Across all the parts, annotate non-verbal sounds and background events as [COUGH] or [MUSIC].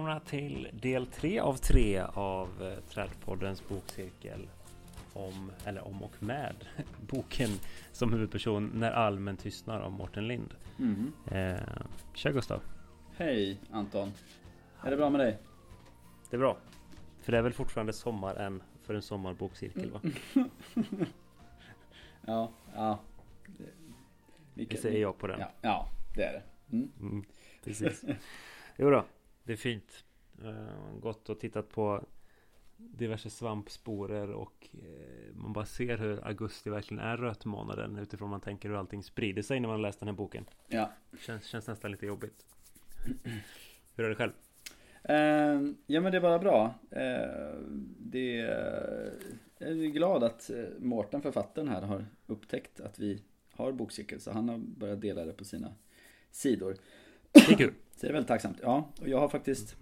välkomna till del tre av tre av eh, Trädpoddens bokcirkel om, eller om och med [LAUGHS] boken som huvudperson När almen tystnar av Mårten Lind. Mm. Eh, tja Gustav. Hej Anton. Är det bra med dig? Det är bra. För det är väl fortfarande sommar än för en sommarbokcirkel va? [LAUGHS] Ja, ja. Det säger jag på den. Ja, ja det är det. Mm. Mm, precis. Jo då, det är fint. Uh, gått och tittat på diverse svampsporer och uh, man bara ser hur augusti verkligen är rötmånaden utifrån man tänker hur allting sprider sig när man läst den här boken. Ja. Känns, känns nästan lite jobbigt. [CLEARS THROAT] hur är det själv? Uh, ja men det är bara bra. Uh, det jag är glad att eh, Mårten, författaren här, har upptäckt att vi har bokcirkel. Så han har börjat dela det på sina sidor. Det är kul. Så det är väldigt tacksamt. Ja, och jag har faktiskt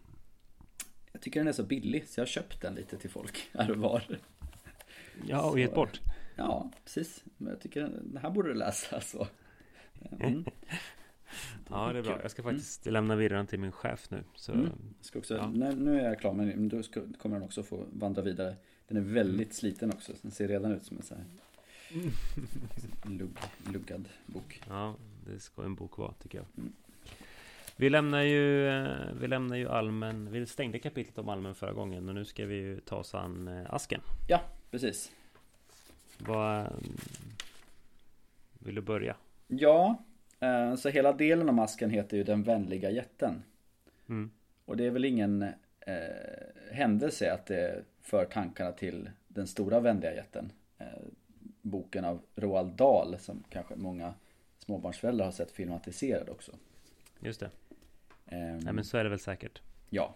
Jag tycker den är så billig så jag har köpt den lite till folk [LAUGHS] här och var. Ja, och gett bort. Ja, precis. Men jag tycker den här borde du läsa [LAUGHS] så. Mm. [LAUGHS] Ja, det är bra. Jag ska faktiskt mm. lämna vidare den till min chef nu. Så... Mm. Ska också, ja. när, nu är jag klar med den, då ska, kommer den också få vandra vidare. Den är väldigt sliten också. Den ser redan ut som en sån här lugg, luggad bok. Ja, det ska en bok vara tycker jag. Vi lämnar ju, eh, vi lämnar ju Almen, vi stängde kapitlet om Almen förra gången och nu ska vi ju ta oss an eh, Asken. Ja, precis. Vad eh, Vill du börja? Ja, så hela delen om Asken heter ju Den vänliga jätten. Mm. Och det är väl ingen eh, händelse att det för tankarna till Den stora vänliga jätten. Eh, boken av Roald Dahl som kanske många småbarnsföräldrar har sett filmatiserad också. Just det. Um, Nej men så är det väl säkert. Ja.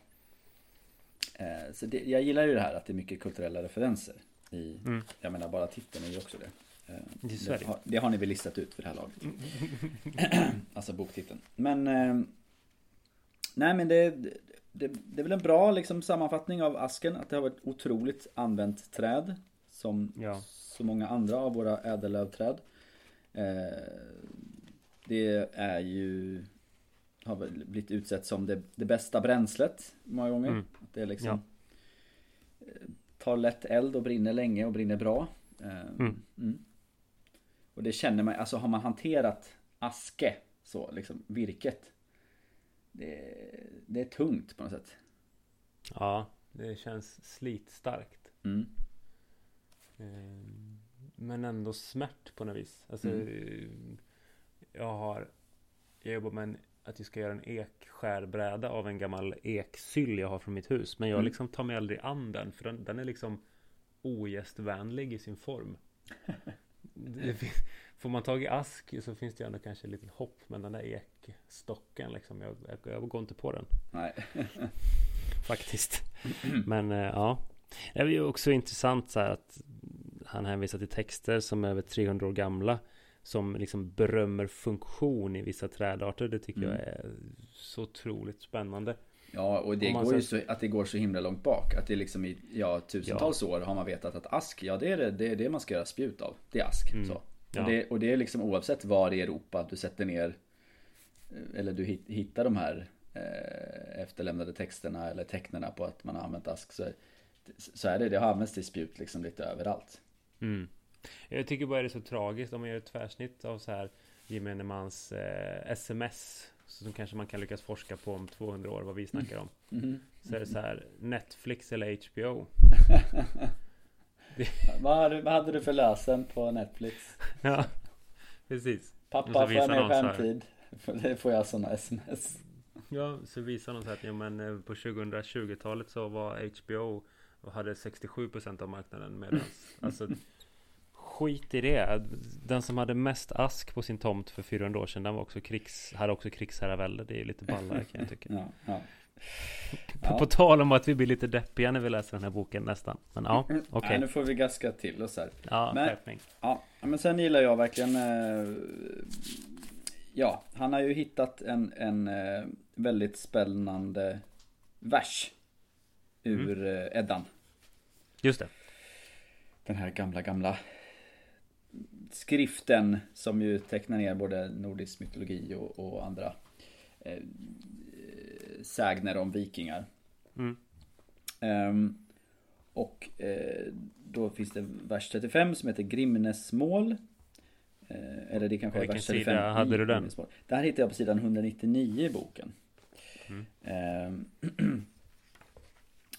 Uh, så det, jag gillar ju det här att det är mycket kulturella referenser. I, mm. Jag menar bara titeln är ju också det. Uh, det, det, har, det, har, ni väl listat ut för det här laget. [CLEARS THROAT] alltså boktiteln. Men uh, Nej men det, det, det är väl en bra liksom, sammanfattning av asken. Att det har varit otroligt använt träd. Som ja. så många andra av våra ädellövträd. det är ju har blivit utsett som det, det bästa bränslet många gånger. Mm. Att det liksom ja. Eh, tar lätt eld och brinner länge och brinner bra. Eh, mm. Mm. Och det känner man, alltså har man hanterat aske så, liksom virket. Det, det är tungt på något sätt. Ja, det känns slitstarkt. Mm. Eh, men ändå smärt på något vis. Alltså, mm. jag har jag jobbar med en att jag ska göra en ekskärbräda av en gammal eksyll jag har från mitt hus. Men jag mm. liksom tar mig aldrig an den. För den, den är liksom ogästvänlig i sin form. [LAUGHS] får man tag i ask så finns det ändå kanske lite hopp. Men den där ekstocken liksom. Jag, jag, jag går inte på den. Nej. [LAUGHS] Faktiskt. [CLEARS THROAT] Men eh, ja. Det är ju också intressant så här att han hänvisar till texter som är över 300 år gamla som liksom berömmer funktion i vissa trädarter. Det tycker mm. jag är så otroligt spännande. Ja, och det går ju så, att det går så himla långt bak. Att det liksom i ja, tusentals ja. år har man vetat att ask, ja det är det, det, är det man ska göra spjut av. Det är ask. Mm. Så. Ja. Och, det, och det är liksom oavsett var i Europa du sätter ner eh, eller du hittar de här eh, efterlämnade texterna eller tecknen på att man har använt ask så, så är det, det har använts till spjut liksom lite överallt. Mm. Jag tycker bara det är så tragiskt om man gör ett tvärsnitt av så här gemene mans eh, sms som kanske man kan lyckas forska på om 200 år vad vi snackar om. Mm. Så är det så här Netflix eller HBO. [LAUGHS] det... vad, hade, vad hade du för lösen på Netflix? [LAUGHS] ja, precis. Pappa får jag mer skärmtid? Det får jag sådana sms. Ja, så visar de så att ja, men eh, på 2020-talet så var HBO och hade 67% av marknaden medan [LAUGHS] alltså skit i det. Den som hade mest ask på sin tomt för 400 år sedan, den var också krigs, hade också krigsherravälde. Det är lite ballare kan jag tycka. [LAUGHS] ja, ja. På, på, tal om att vi blir lite deppiga när vi läser den här boken nästan. Men ja, okej. Okay. nu får vi gaska till oss här. Ja, men, skärpning. Ja, men sen gillar jag verkligen eh, Ja, han har ju hittat en, en eh, väldigt spännande vers Ur mm. Eh, Eddan. Just det. Den här gamla, gamla skriften som ju tecknar ner både nordisk mytologi och, och andra eh, sägner om vikingar. Mm. Um, och eh, då finns det vers 35 som heter Grimnesmål. Eh, eller det kanske är vers 35 sida hade du den? Det här hittar jag på sidan 199 i boken. Mm. Um, [CLEARS THROAT]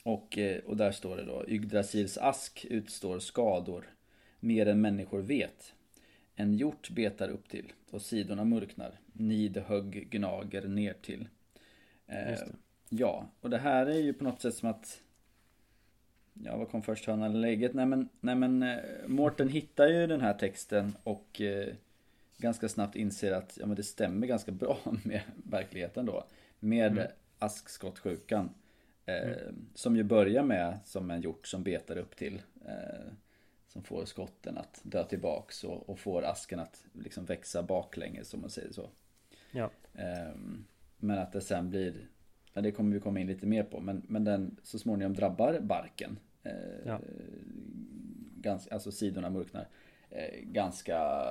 och, eh, och där står det då Yggdrasils ask utstår skador Mer än människor vet En hjort betar upp till och sidorna mörknar Nidhögg gnager ner till eh, Ja, och det här är ju på något sätt som att Ja, vad kom först, hönan eller lägget? Nej men, nej men eh, Mårten hittar ju den här texten och eh, Ganska snabbt inser att ja, men det stämmer ganska bra [LAUGHS] med verkligheten då Med mm. askskottsjukan eh, mm. Som ju börjar med som en hjort som betar upp till eh, Som får skotten att dö tillbaks och, och får asken att liksom växa baklänges om man säger så Ja eh, Men att det sen blir Ja, det kommer vi komma in lite mer på. Men, men den så småningom drabbar barken. Eh, ja. ganska, alltså sidorna mörknar. Eh, ganska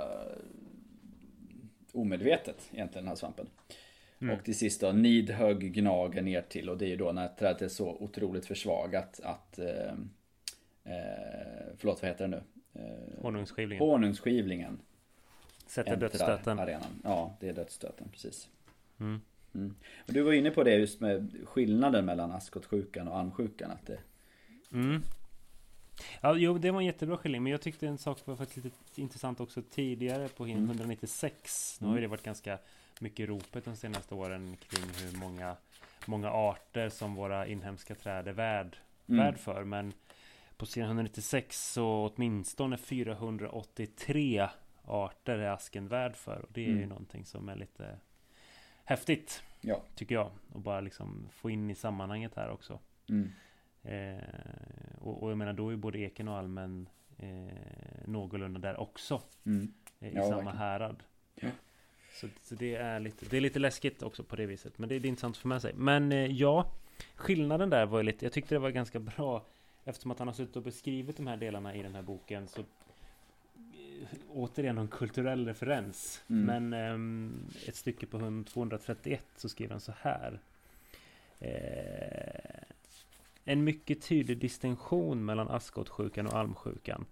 omedvetet egentligen den här svampen. Mm. Och till sist då nidhögg gnager ner till och det är ju då när trädet är så otroligt försvagat att eh, eh Förlåt vad heter det nu? Eh, honungsskivlingen. Honungsskivlingen. Sätter dödsstöten. Arenan. Ja, det är dödsstöten precis. Mm. Mm. Och du var inne på det just med skillnaden mellan askotsjukan och almsjukan. Att det... Mm. Ja, jo, det var en jättebra skillning. Men jag tyckte en sak var faktiskt lite intressant också tidigare på HIN 196. Mm. Nu har ju det varit ganska mycket ropet de senaste åren kring hur många, många arter som våra inhemska träd är värd, mm. värd för. Men på sidan 196 så åtminstone 483 arter är asken värd för. Och det är mm. ju någonting som är lite häftigt. Ja. Tycker jag. Och bara liksom få in i sammanhanget här också. Mm. Eh, och, och, jag menar då är både eken och almen eh, någorlunda där också. Mm. Eh, I ja, samma verkligen. härad. Ja. Så, så, det, är lite, det är lite läskigt också på det viset. Men det, det är intressant att få med sig. Men eh, ja, skillnaden där var lite, jag tyckte det var ganska bra. Eftersom att han har suttit och beskrivit de här delarna i den här boken så återigen en kulturell referens. Mm. Men um, ett stycke på 231 så skriver han så här. Eh, en mycket tydlig distinktion mellan askottsjukan och almsjukan.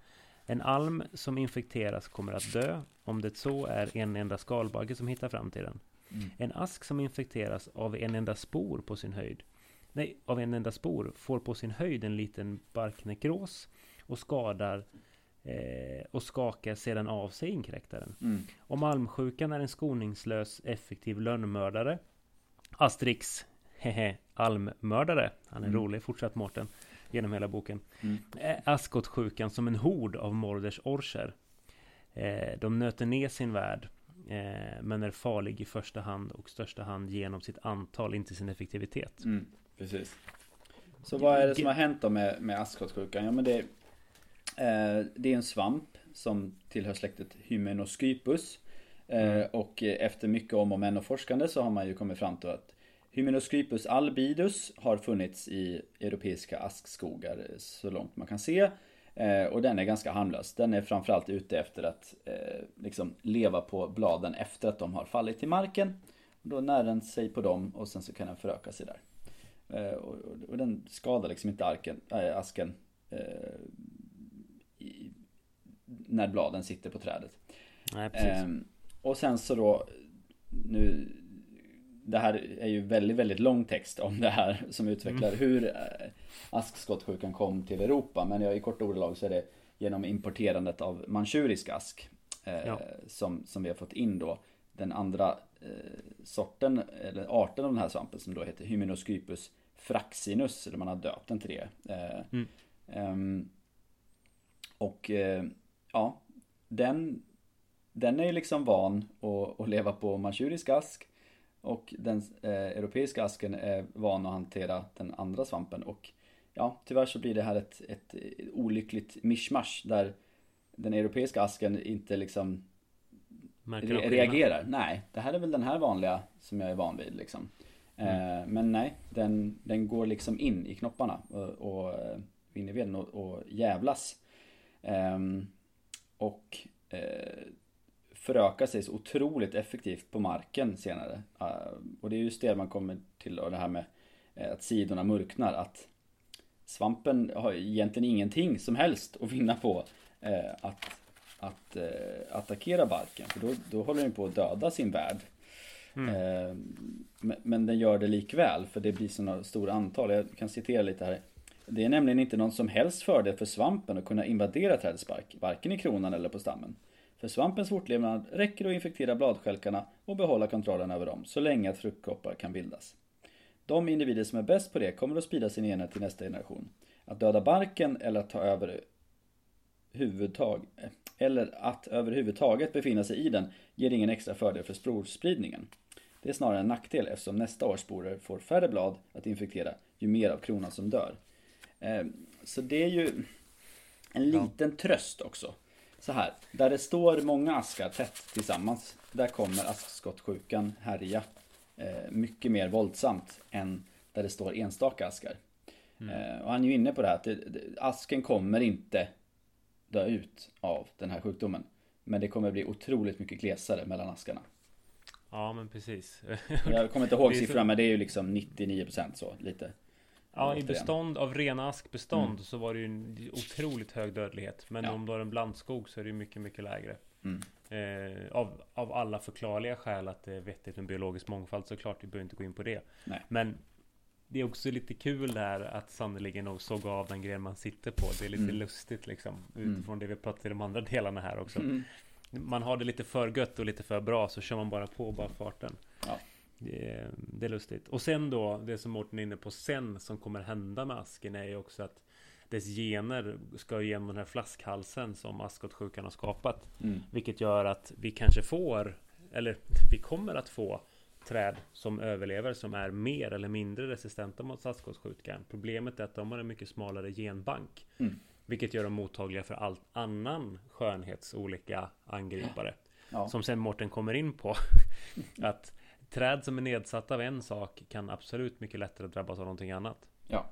En alm som infekteras kommer att dö om det så är en enda skalbagge som hittar fram till den. Mm. En ask som infekteras av en enda spor på sin höjd Nej, av en enda spor. Får på sin höjd en liten barknekros och skadar eh, och skakar sedan av sig inkräktaren. Mm. Om almsjukan är en skoningslös effektiv lönnmördare. Asterix Hehe, almmördare. Han är mm. rolig, fortsatt Mårten. Genom hela boken. Mm. Askotsjukan som en hord av Morders orcher. Eh, De nöter ner sin värld eh, Men är farlig i första hand och största hand genom sitt antal, inte sin effektivitet. Mm, Precis Så vad är det som har hänt då med, med askotsjukan? Ja men det Eh, det är en svamp som tillhör släktet Hymenoscypus. Eh, mm. Och efter mycket om och men och forskande så har man ju kommit fram till att Hymenoscypus albidus har funnits i europeiska askskogar så långt man kan se. Eh, och den är ganska harmlös. Den är framförallt ute efter att liksom leva på bladen efter att de har fallit till marken. Då när den sig på dem och sen så kan den föröka sig där. Och, den skadar liksom inte arken, äh, asken när bladen sitter på trädet. Nej, ehm, och sen så då nu Det här är ju väldigt, väldigt lång text om det här [LAUGHS] som utvecklar mm. hur eh, askskottsjukan kom till Europa. Men jag, i korta ordalag så är det genom importerandet av manchurisk ask. Eh, ja. som, som vi har fått in då. Den andra eh, sorten, eller arten av den här svampen som då heter Hymenoscypus fraxinus. Eller man har döpt den till det. Eh, mm. um, och eh, ja, den, den är ju liksom van att, att leva på manchurisk ask. Och den eh, europeiska asken är van att hantera den andra svampen. Och ja, tyvärr så blir det här ett, ett, ett olyckligt mischmasch där den europeiska asken inte liksom re reagerar. Nej, det här är väl den här vanliga som jag är van vid liksom. Mm. Eh, men nej, den, den går liksom in i knopparna och, och eh, in i veden och, och jävlas. Um, och uh, förökar sig så otroligt effektivt på marken senare. Uh, och det är just det man kommer till och det här med eh, att sidorna mörknar, att svampen har egentligen ingenting som helst att vinna på eh, att, att eh, attackera barken. För då, då håller den på att döda sin värld. Mm. Eh, men, den gör det likväl för det blir sådana stora antal. Jag kan citera lite här. Det är nämligen inte någon som helst fördel för svampen att kunna invadera trädets bark, varken i kronan eller på stammen. För svampens fortlevnad räcker det att infektera bladskälkarna och behålla kontrollen över dem så länge att fruktkoppar kan bildas. De individer som är bäst på det kommer att sprida sin enhet till nästa generation. Att döda barken eller att ta över huvudtag eller att överhuvudtaget befinna sig i den ger ingen extra fördel för sporspridningen. Det är snarare en nackdel eftersom nästa års sporer får färre blad att infektera ju mer av kronan som dör. Eh, så det är ju en liten tröst också. Så här, där det står många askar tätt tillsammans, där kommer askskottsjukan härja eh, mycket mer våldsamt än där det står enstaka askar. Mm. Eh, och han är ju inne på det här att asken kommer inte dö ut av den här sjukdomen. Men det kommer bli otroligt mycket glesare mellan askarna. Ja men precis. Jag kommer inte ihåg siffran så... men det är ju liksom 99% så lite. Ja i bestånd av rena askbestånd mm. så var det ju en otroligt hög dödlighet. Men ja. om du har en blandskog så är det ju mycket mycket lägre. Mm. Eh, av, av alla förklarliga skäl att det är vettigt med biologisk mångfald såklart. Vi behöver inte gå in på det. Nej. Men det är också lite kul där att sannerligen nog såg av den gren man sitter på. Det är lite mm. lustigt liksom. Mm. Utifrån mm. det vi pratade i de andra delarna här också. Mm. Man har det lite för gött och lite för bra så kör man bara på bara farten. Ja. Det, är, det är lustigt. Och sen då, det som Mårten är inne på sen som kommer hända med asken är ju också att dess gener ska igenom den här flaskhalsen som askskottsjukan har skapat. Mm. Vilket gör att vi kanske får, eller vi kommer att få träd som överlever som är mer eller mindre resistenta mot askskottsjukan. Problemet är att de har en mycket smalare genbank. Mm. Vilket gör dem mottagliga för allt annan skönhets olika angripare. Ja. Som sen Mårten kommer in på. [LAUGHS] att träd som är nedsatta av en sak kan absolut mycket lättare drabbas av någonting annat. Ja.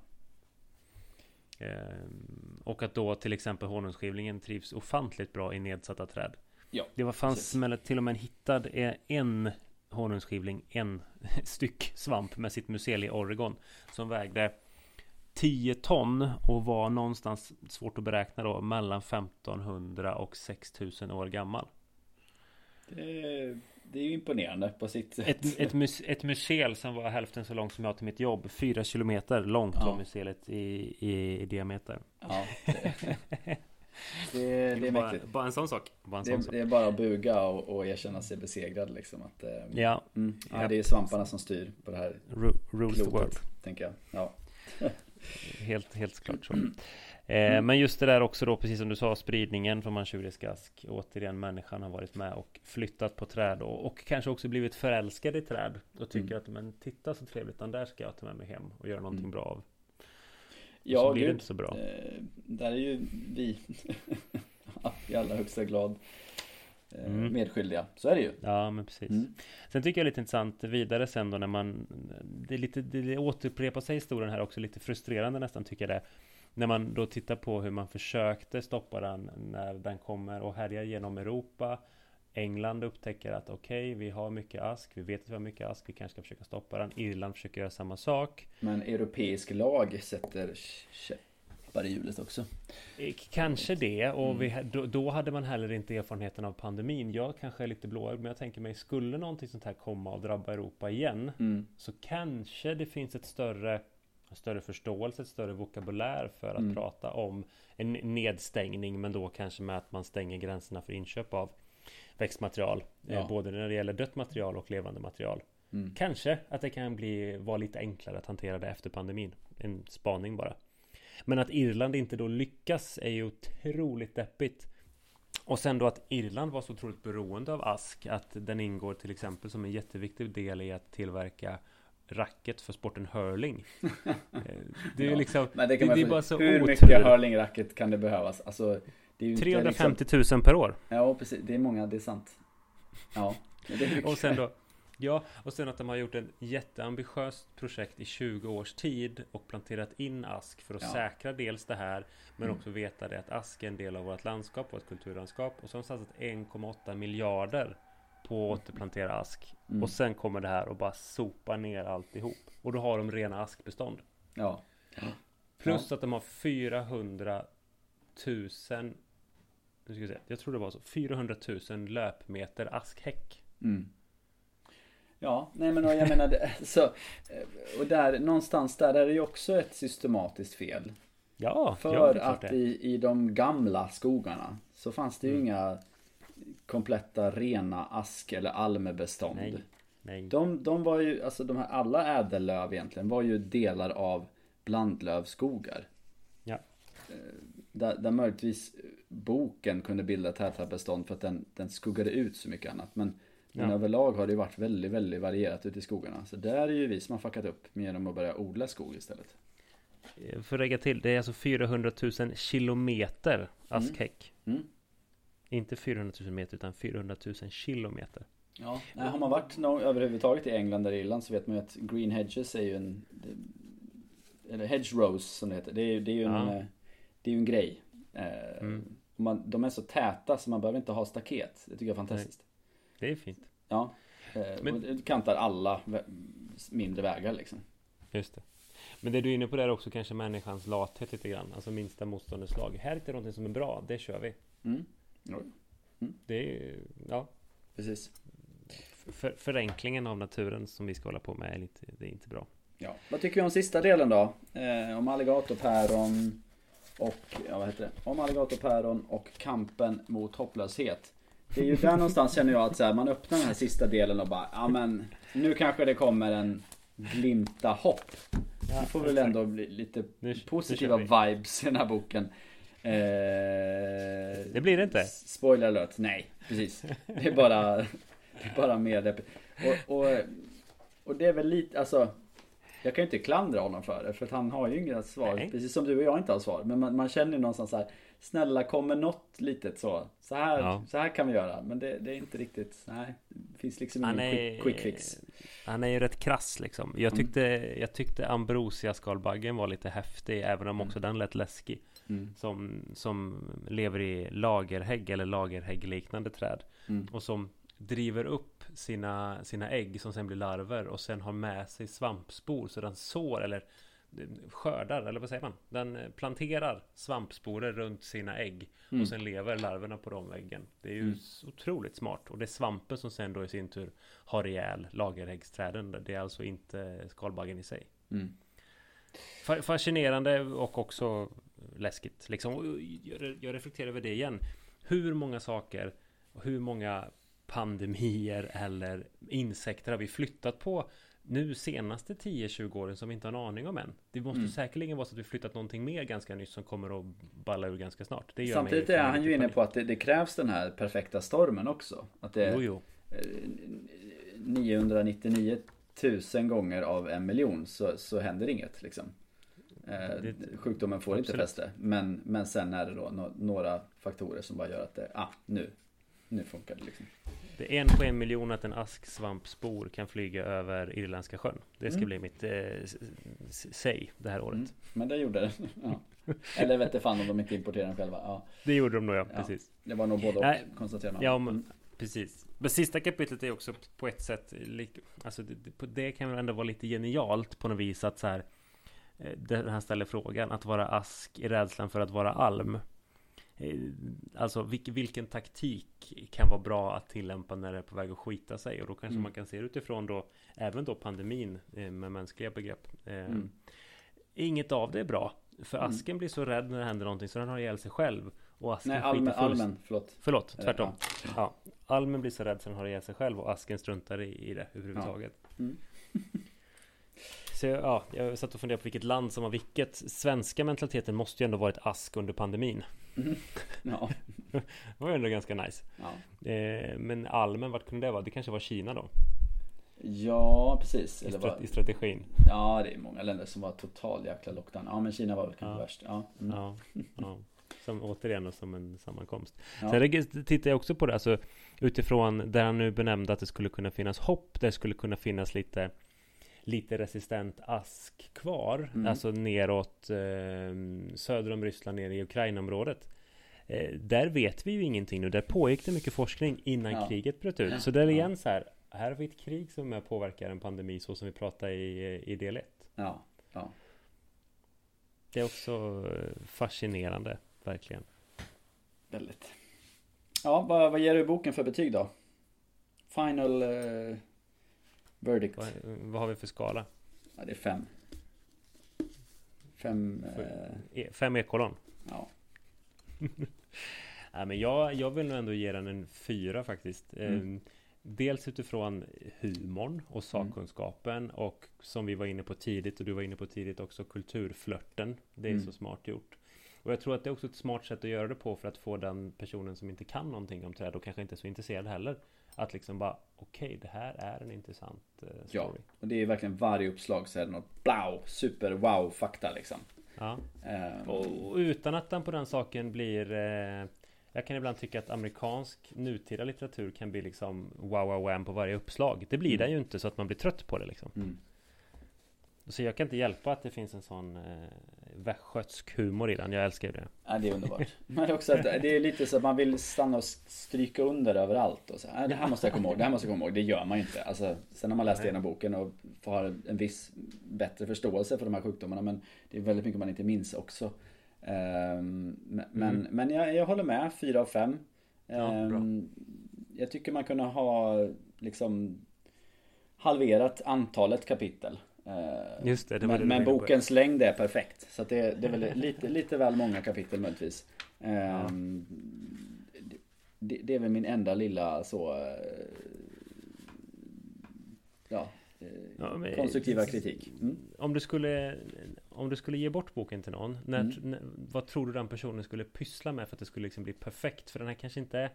Ehm, och att då till exempel honungsskivlingen trivs ofantligt bra i nedsatta träd. Ja, det var, fanns precis. till och med hittad eh, en honungsskivling, en [LAUGHS] styck svamp med sitt museum i Oregon som vägde 10 ton och var någonstans svårt att beräkna då mellan 1500 och 6000 år gammal. Det det är ju imponerande på sitt sätt. Ett, ett, mus, ett museum som var hälften så långt som jag till mitt jobb. Fyra kilometer långt ja. var museet i, i, i diameter. Ja, [LAUGHS] det, är bara, mäktigt. Bara en sån sak. En det, sån sak. det, är bara att buga och, och erkänna sig besegrad liksom. Att, eh, ja. Mm, ja. Det är svamparna som styr på det här Rules the world. Tänker jag. Ja. [LAUGHS] helt, helt klart så. [CLEARS THROAT] Eh, mm. Men just det där också då, precis som du sa, spridningen från manchurisk ask. Återigen, människan har varit med och flyttat på träd och, och kanske också blivit förälskad i träd. Och tycker mm. att, men titta så trevligt, den där ska jag ta med mig hem och göra någonting mm. bra av. Ja, så blir det inte så bra. Eh, där är ju vi [LAUGHS] i allra högsta grad eh, mm. medskyldiga. Så är det ju. Ja, men precis. Mm. Sen tycker jag det är lite intressant vidare sen då när man Det är lite, det återupprepar sig historien här också lite frustrerande nästan tycker jag det när man då tittar på hur man försökte stoppa den när den kommer och härjar genom Europa England upptäcker att okej, okay, vi har mycket ask, vi vet att vi har mycket ask, vi kanske ska försöka stoppa den. Irland försöker göra samma sak. Men europeisk lag sätter käppar i hjulet också. Eh, kanske det, och mm. vi, då, då, hade man heller inte erfarenheten av pandemin. Jag kanske är lite blåögd, men jag tänker mig, skulle någonting sånt här komma och drabba Europa igen, mm. så kanske det finns ett större större förståelse, ett större vokabulär för att mm. prata om en nedstängning men då kanske med att man stänger gränserna för inköp av växtmaterial eh, ja. både när det gäller dött material och levande material mm. Kanske att det kan bli vara lite enklare att hantera det efter pandemin En spaning bara Men att Irland inte då lyckas är ju otroligt deppigt och sen då att Irland var så otroligt beroende av ask att den ingår till exempel som en jätteviktig del i att tillverka racket för sporten hurling. [LAUGHS] Eh, det är ja, liksom, men det, kan det, det är bara så Hur mycket hurling-racket kan det behövas? Alltså, det är ju 350 000 per år. Ja, precis. Det är många, det är sant. Ja, det är och sen då Ja, och sen att de har gjort ett jätteambitiöst projekt i 20 års tid och planterat in ask för att ja. säkra dels det här men mm. också veta det att ask är en del av vårt landskap, vårt kulturlandskap och så har de satsat 1,8 miljarder på att återplantera ask. Mm. Och sen kommer det här och bara sopa ner alltihop. Och då har de rena askbestånd. Ja. Plus ja. att de har 400 000 nu ska vi se, jag tror det var så 400 000 löpmeter askhäck. Mm. Ja, nej men jag menar det, [LAUGHS] så, Och där någonstans där är det ju också ett systematiskt fel. Ja, För ja, att i, i de gamla skogarna så fanns det ju mm. inga kompletta rena ask eller almebestånd. Nej, nej. De, de var ju, alltså de här alla ädellöv egentligen var ju delar av blandlövskogar. Ja. Eh, där, där möjligtvis boken kunde bilda tätarbestånd för att den, den skuggade ut så mycket annat. Men, ja. men överlag har det varit väldigt, väldigt varierat ute i skogarna. Så där är ju vi som har fuckat upp genom att börja odla skog istället. Eh, för att lägga till, det är alltså 400 000 kilometer askhäck. Mm. Mm. Inte 400 000 meter utan 400 000 kilometer. Ja, nej, har man varit någon, överhuvudtaget i England eller Irland så vet man ju att green hedges är ju en Eller hedge rose som det heter. Det är, det är ju en, ja. Eh, det är ju en grej. Eh, mm. Man, de är så täta så man behöver inte ha staket. Det tycker jag är fantastiskt. Nej. Det är fint. Ja. Men, och det kantar alla mindre vägar liksom. Just det. Men det du är inne på där också kanske människans lathet lite grann. Alltså minsta motståndets lag. Här är det någonting som är bra, det kör vi. Mm. Mm. Det är ja. Precis. För, förenklingen av naturen som vi ska hålla på med är inte, det är inte bra. Ja. Vad tycker vi om sista delen då? Eh, om alligatorpäron och, ja vad heter det? Om alligatorpäron och kampen mot hopplöshet. Det är ju där någonstans känner jag att så här, man öppnar den här sista delen och bara, ja men nu kanske det kommer en glimta hopp. Ja, det får väl ändå bli lite nu, positiva nu vibes i den här boken. Eh, det blir det inte. Spoiler alert, nej precis. Det är bara, det är bara mer och, och, och det är väl lite, alltså jag kan ju inte klandra honom för det för att han har ju inga svar. Nej. Precis som du och jag inte har svar. Men man, man känner ju någonstans så här. Snälla kommer något litet så. Så här, ja. så här kan vi göra. Men det, det är inte riktigt. Nej. Det finns liksom ingen quick, quick, fix. Han är ju rätt krass liksom. Jag mm. tyckte, mm. jag tyckte Ambrosia skalbaggen var lite häftig. Även om mm. också den lät läskig. Mm. Som, som lever i lagerhägg eller lagerhägg liknande träd. Mm. Och som driver upp sina, sina ägg som sen blir larver och sen har med sig svampspor så den sår eller skördar, eller vad säger man? Den planterar svampsporer runt sina ägg mm. och sen lever larverna på de äggen. Det är ju mm. otroligt smart och det är svampen som sen då i sin tur har ihjäl lageräggsträden. Det är alltså inte skalbaggen i sig. Mm. Fascinerande och också läskigt. Liksom. Jag reflekterar över det igen. Hur många saker och hur många pandemier eller insekter har vi flyttat på nu senaste 10-20 åren som vi inte har en aning om än. Det måste mm. säkerligen vara så att vi flyttat någonting mer ganska nyss som kommer att balla ur ganska snart. Det Samtidigt är han ju inne på att det, det, krävs den här perfekta stormen också. Att det jo, jo. 999 000 gånger av en miljon så, så händer inget liksom. Eh, det, sjukdomen får absolut. inte fäste. Men, men sen är det då några faktorer som bara gör att det, ah, nu, nu funkar det liksom. Det är en på en miljon att en asksvampspor kan flyga över Irländska sjön. Det ska mm. bli mitt eh, säg det här året. Mm. Men det gjorde det. [LAUGHS] Ja. Eller vet fan om de inte importerar den själva. Ja. Det gjorde de nog ja, precis. Det var nog både och konstaterar man. Ja, men, mm. precis. Men sista kapitlet är också på ett sätt Alltså det, det kan väl ändå vara lite genialt på något vis att så här Eh, där han ställer frågan att vara ask i rädslan för att vara alm. Eh, alltså vilken taktik kan vara bra att tillämpa när det är på väg att skita sig och då kanske mm. man kan se det utifrån då även då pandemin eh, med mänskliga begrepp. Mm. Inget av det är bra. För mm. asken blir så rädd när det händer någonting så den har ihjäl sig själv. Och asken Nej, almen, almen förlåt. Förlåt, tvärtom. Ja. Almen blir så rädd så den har ihjäl sig själv och asken struntar i, i det överhuvudtaget. Ja. Mm. Så ja, jag satt och funderade på vilket land som har vilket. Svenska mentaliteten måste ju ändå varit ask under pandemin. Mm. Ja. [LAUGHS] det var ju ändå ganska nice. Ja. Eh, men allmän, vart kunde det vara? Det kanske var Kina då? Ja, precis. I, var... I strategin. Ja, det är många länder som var total jäkla lockdown. Ja, men Kina var väl kanske ja. värst. Ja. Mm. ja. ja. Som återigen som en sammankomst. Ja. Sen tittar jag också på det, alltså utifrån där han nu benämnde att det skulle kunna finnas hopp. Det skulle kunna finnas lite lite resistent ask kvar. Mm. Alltså neråt eh, söder om Ryssland, ner i Ukraina-området. eh, där vet vi ju ingenting nu. Där pågick det mycket forskning innan ja. kriget bröt ut. Så det är igen så här, här har vi ett krig som är påverkar en pandemi så som vi pratade i, i del 1. Ja, ja. Det är också eh, fascinerande, verkligen. Väldigt. Ja, vad, vad ger du boken för betyg då? Final uh, verdict. Vad, vad, har vi för skala? Ja, det är fem. Fem... Uh... Fem ekolon? Ja. [LAUGHS] ja men jag, jag vill nog ändå ge den en fyra faktiskt. Mm. Ehm, dels utifrån humorn och mm. sakkunskapen mm. och som vi var inne på tidigt och du var inne på tidigt också kulturflörten. Det är mm. så smart gjort. Och jag tror att det är också ett smart sätt att göra det på för att få den personen som inte kan någonting om träd och kanske inte är så intresserad heller att liksom bara okej, okay, det här är en intressant uh, story. Ja, och det är verkligen varje uppslag så är det något blau, super wow fakta liksom. Ja. Um... Och, utan att den på den saken blir uh, jag kan ibland tycka att amerikansk nutida litteratur kan bli liksom wow wow wham på varje uppslag. Det blir mm. den ju inte så att man blir trött på det liksom. Mm. Så jag kan inte hjälpa att det finns en sån eh, västgötsk humor i den. Jag älskar ju det. Ja, det är underbart. Men också att det är lite så att man vill stanna och stryka under överallt och så. Det här måste jag komma ihåg, det här måste jag komma ihåg. Det gör man ju inte. Alltså, sen har man läst igenom boken och har en viss bättre förståelse för de här sjukdomarna. Men det är väldigt mycket man inte minns också. Um, men mm. men jag, jag håller med, 4 av 5. Ja, um, jag tycker man kunde ha liksom halverat antalet kapitel. Eh, Just det, det men, men bokens längd är perfekt. Så det, det, är väl lite, lite väl många kapitel möjligtvis. Ja. Ehm, det, det, är väl min enda lilla så... Eh, ja, eh, ja men, konstruktiva kritik. Mm. Om, du skulle, om du skulle ge bort boken till någon, när, mm. när, vad tror du den personen skulle pyssla med för att det skulle liksom bli perfekt? För den här kanske inte.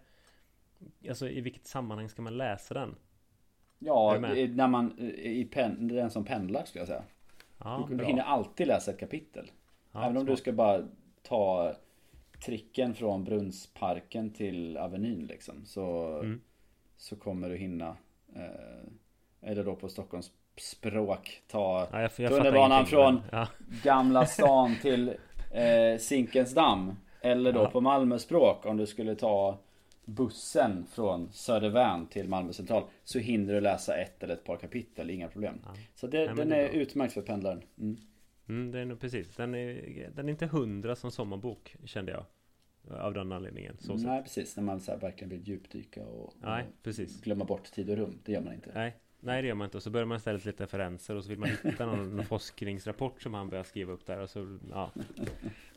Alltså i vilket sammanhang ska man läsa den? Ja, när man i pen, den som pendlar skulle jag säga. Ja, du, du hinner alltid läsa ett kapitel. Ja, Även om du ska bara ta tricken från Brunnsparken till Avenyn liksom. Så, mm. så kommer du hinna. Eh, eller då på Stockholms språk. Ta ja, tunnelbanan från ja. Gamla stan [LAUGHS] till eh, Zinkensdamm. Eller då ja. på Malmö språk om du skulle ta bussen från Södervärn till Malmö central så hinner du läsa ett eller ett par kapitel, inga problem. Ja. Så det, Nej, den är bra. utmärkt för pendlaren. Mm. Mm, det är nog precis. Den är, den är inte hundra som sommarbok kände jag. Av den anledningen. Så Nej sätt. precis, när man så verkligen vill djupdyka och, Nej, precis. glömma bort tid och rum. Det gör man inte. Nej. Nej det gör man inte. Och så börjar man istället lite referenser och så vill man hitta någon, någon [LAUGHS] forskningsrapport som han börjar skriva upp där. Och så, ja.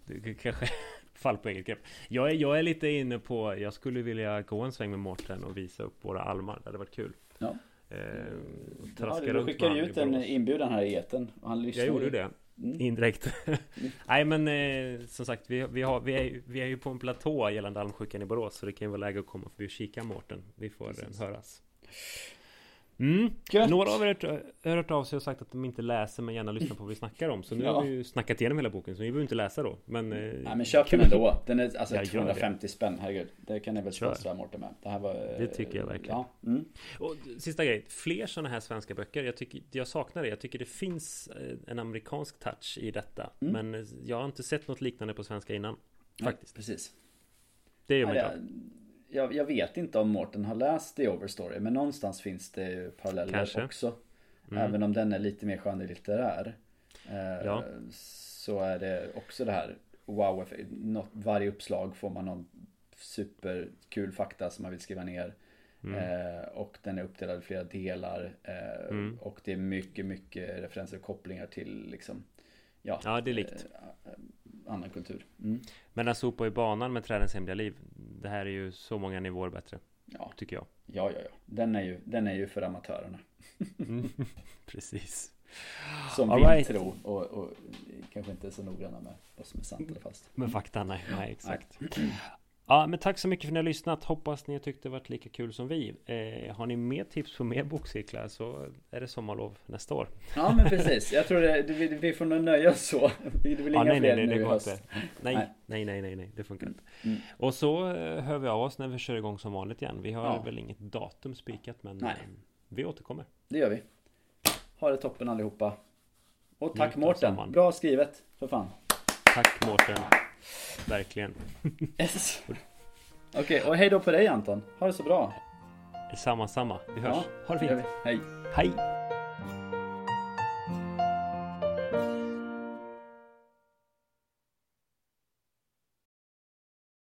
Det kanske fall på eget grepp. Jag är, jag är lite inne på, jag skulle vilja gå en sväng med Mårten och visa upp våra almar. Det hade varit kul. Ja. Eh, ja, du skickade ut en inbjudan här i eten. Han jag gjorde det. Mm. Indirekt. [LAUGHS] Nej men eh, som sagt vi, vi, har, vi, är, vi är ju på en platå gällande almsjukan i Borås. Så det kan ju vara läge att komma förbi och kika Mårten. Vi får Precis. höras. Mm. Några av er har hört av sig och sagt att de inte läser men gärna lyssnar på vad vi snackar om. Så nu ja. har vi ju snackat igenom hela boken så ni behöver inte läsa då. Men, eh, Nej men köp den ändå. Den är alltså 250 spänn, herregud. Det kan ni väl sponsra Mårten med. Det här var... Det tycker jag verkligen. Ja. Mm. Och sista grej. Fler sådana här svenska böcker. Jag, tycker, jag saknar det. Jag tycker det finns eh, en amerikansk touch i detta. Mm. Men eh, jag har inte sett något liknande på svenska innan. Faktiskt. Nej, precis. Det gör mig glad jag, jag, vet inte om Mårten har läst The Overstory men någonstans finns det paralleller Kanske. också. Mm. Även om den är lite mer skönlitterär. Eh, ja. Så är det också det här wow något, Varje uppslag får man någon superkul fakta som man vill skriva ner. Mm. Eh, och den är uppdelad i flera delar. Eh, mm. Och det är mycket, mycket referenser och kopplingar till liksom Ja, ja det är likt. Annan kultur. Mm. Men att sopa i banan med trädens hemliga liv Det här är ju så många nivåer bättre Ja Tycker jag Ja, ja, ja Den är ju, den är ju för amatörerna mm. [LAUGHS] Precis Som All vill right. tro och, och kanske inte är så noggranna med vad som är sant eller falskt Med fakta, nej, nej exakt. Ja, men tack så mycket för att ni har lyssnat. Hoppas ni tyckte det varit lika kul som vi. Eh, har ni mer tips på mer bokcirklar så är det sommarlov nästa år. Ja, men precis. Jag tror det, vi, vi får nog nöja oss så. [LAUGHS] Det blir ja, inga nej, fler nej, nej, nu i höst. Inte. Nej, nej, nej, nej, nej, det funkar inte. Mm. Och så eh, hör vi av oss när vi kör igång som vanligt igen. Vi har ja. väl inget datum spikat, men nej. Eh, vi återkommer. Det gör vi. Ha det toppen allihopa. Och tack Mårten. Bra skrivet, för fan. Tack Mårten. Verkligen. Yes. Okej, okay, och hej då på dig Anton. Ha det så bra. Samma, samma. Vi hörs. Ja, ha det fint. Hej. Hej.